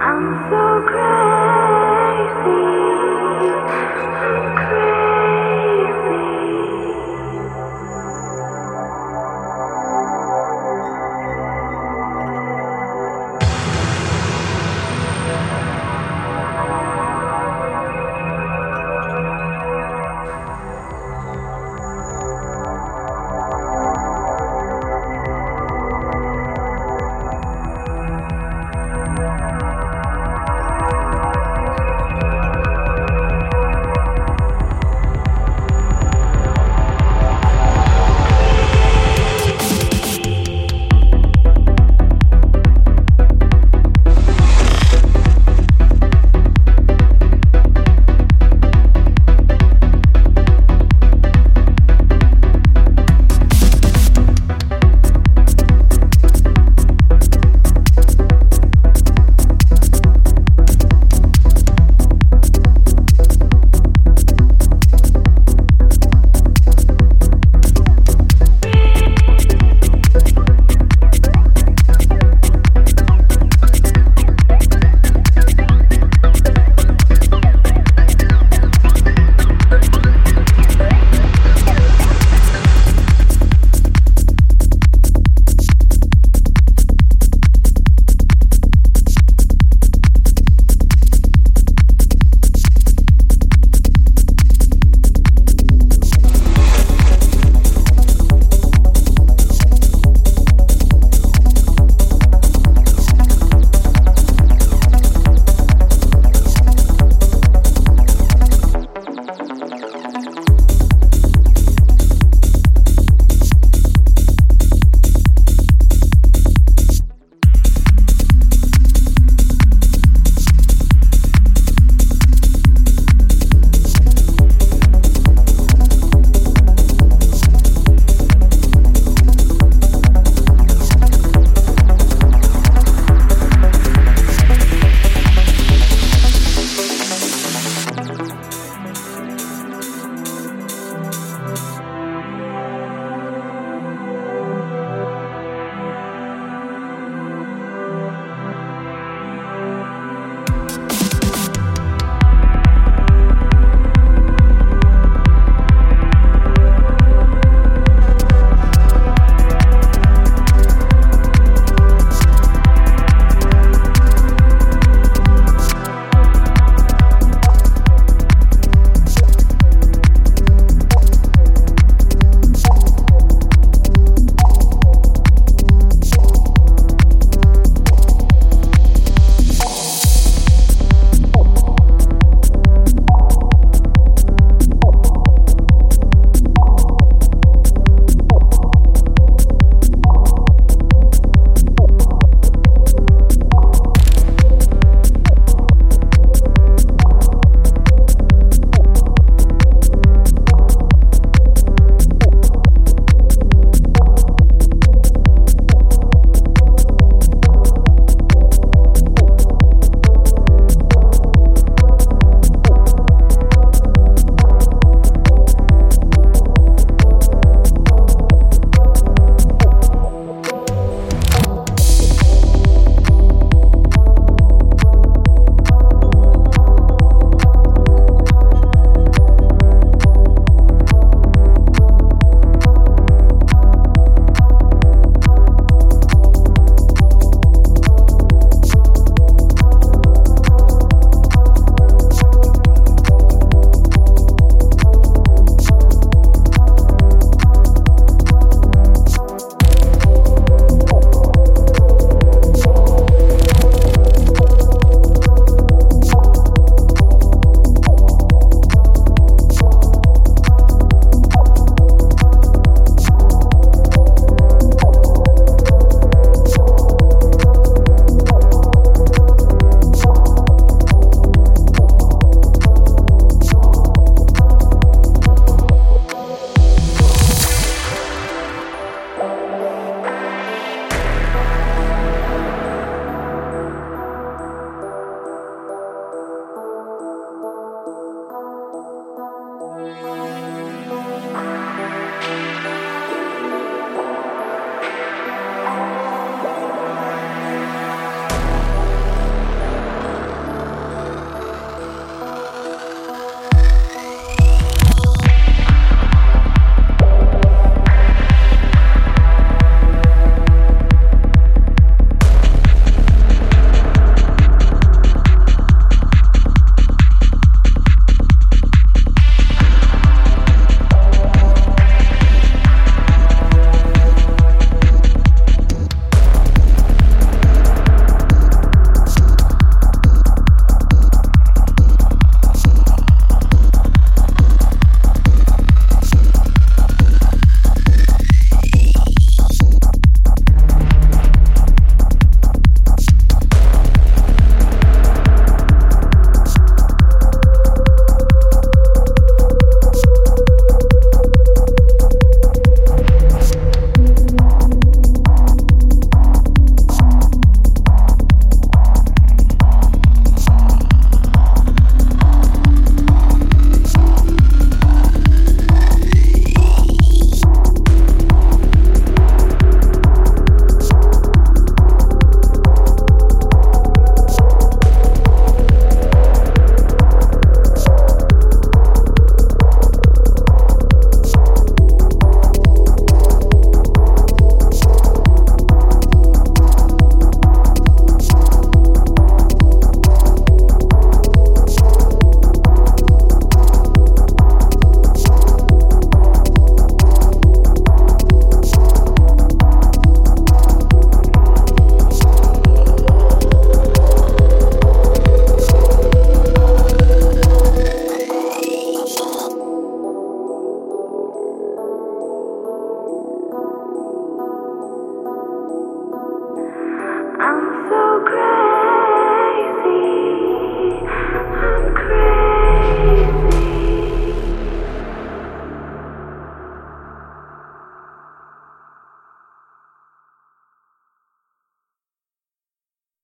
I'm so crazy.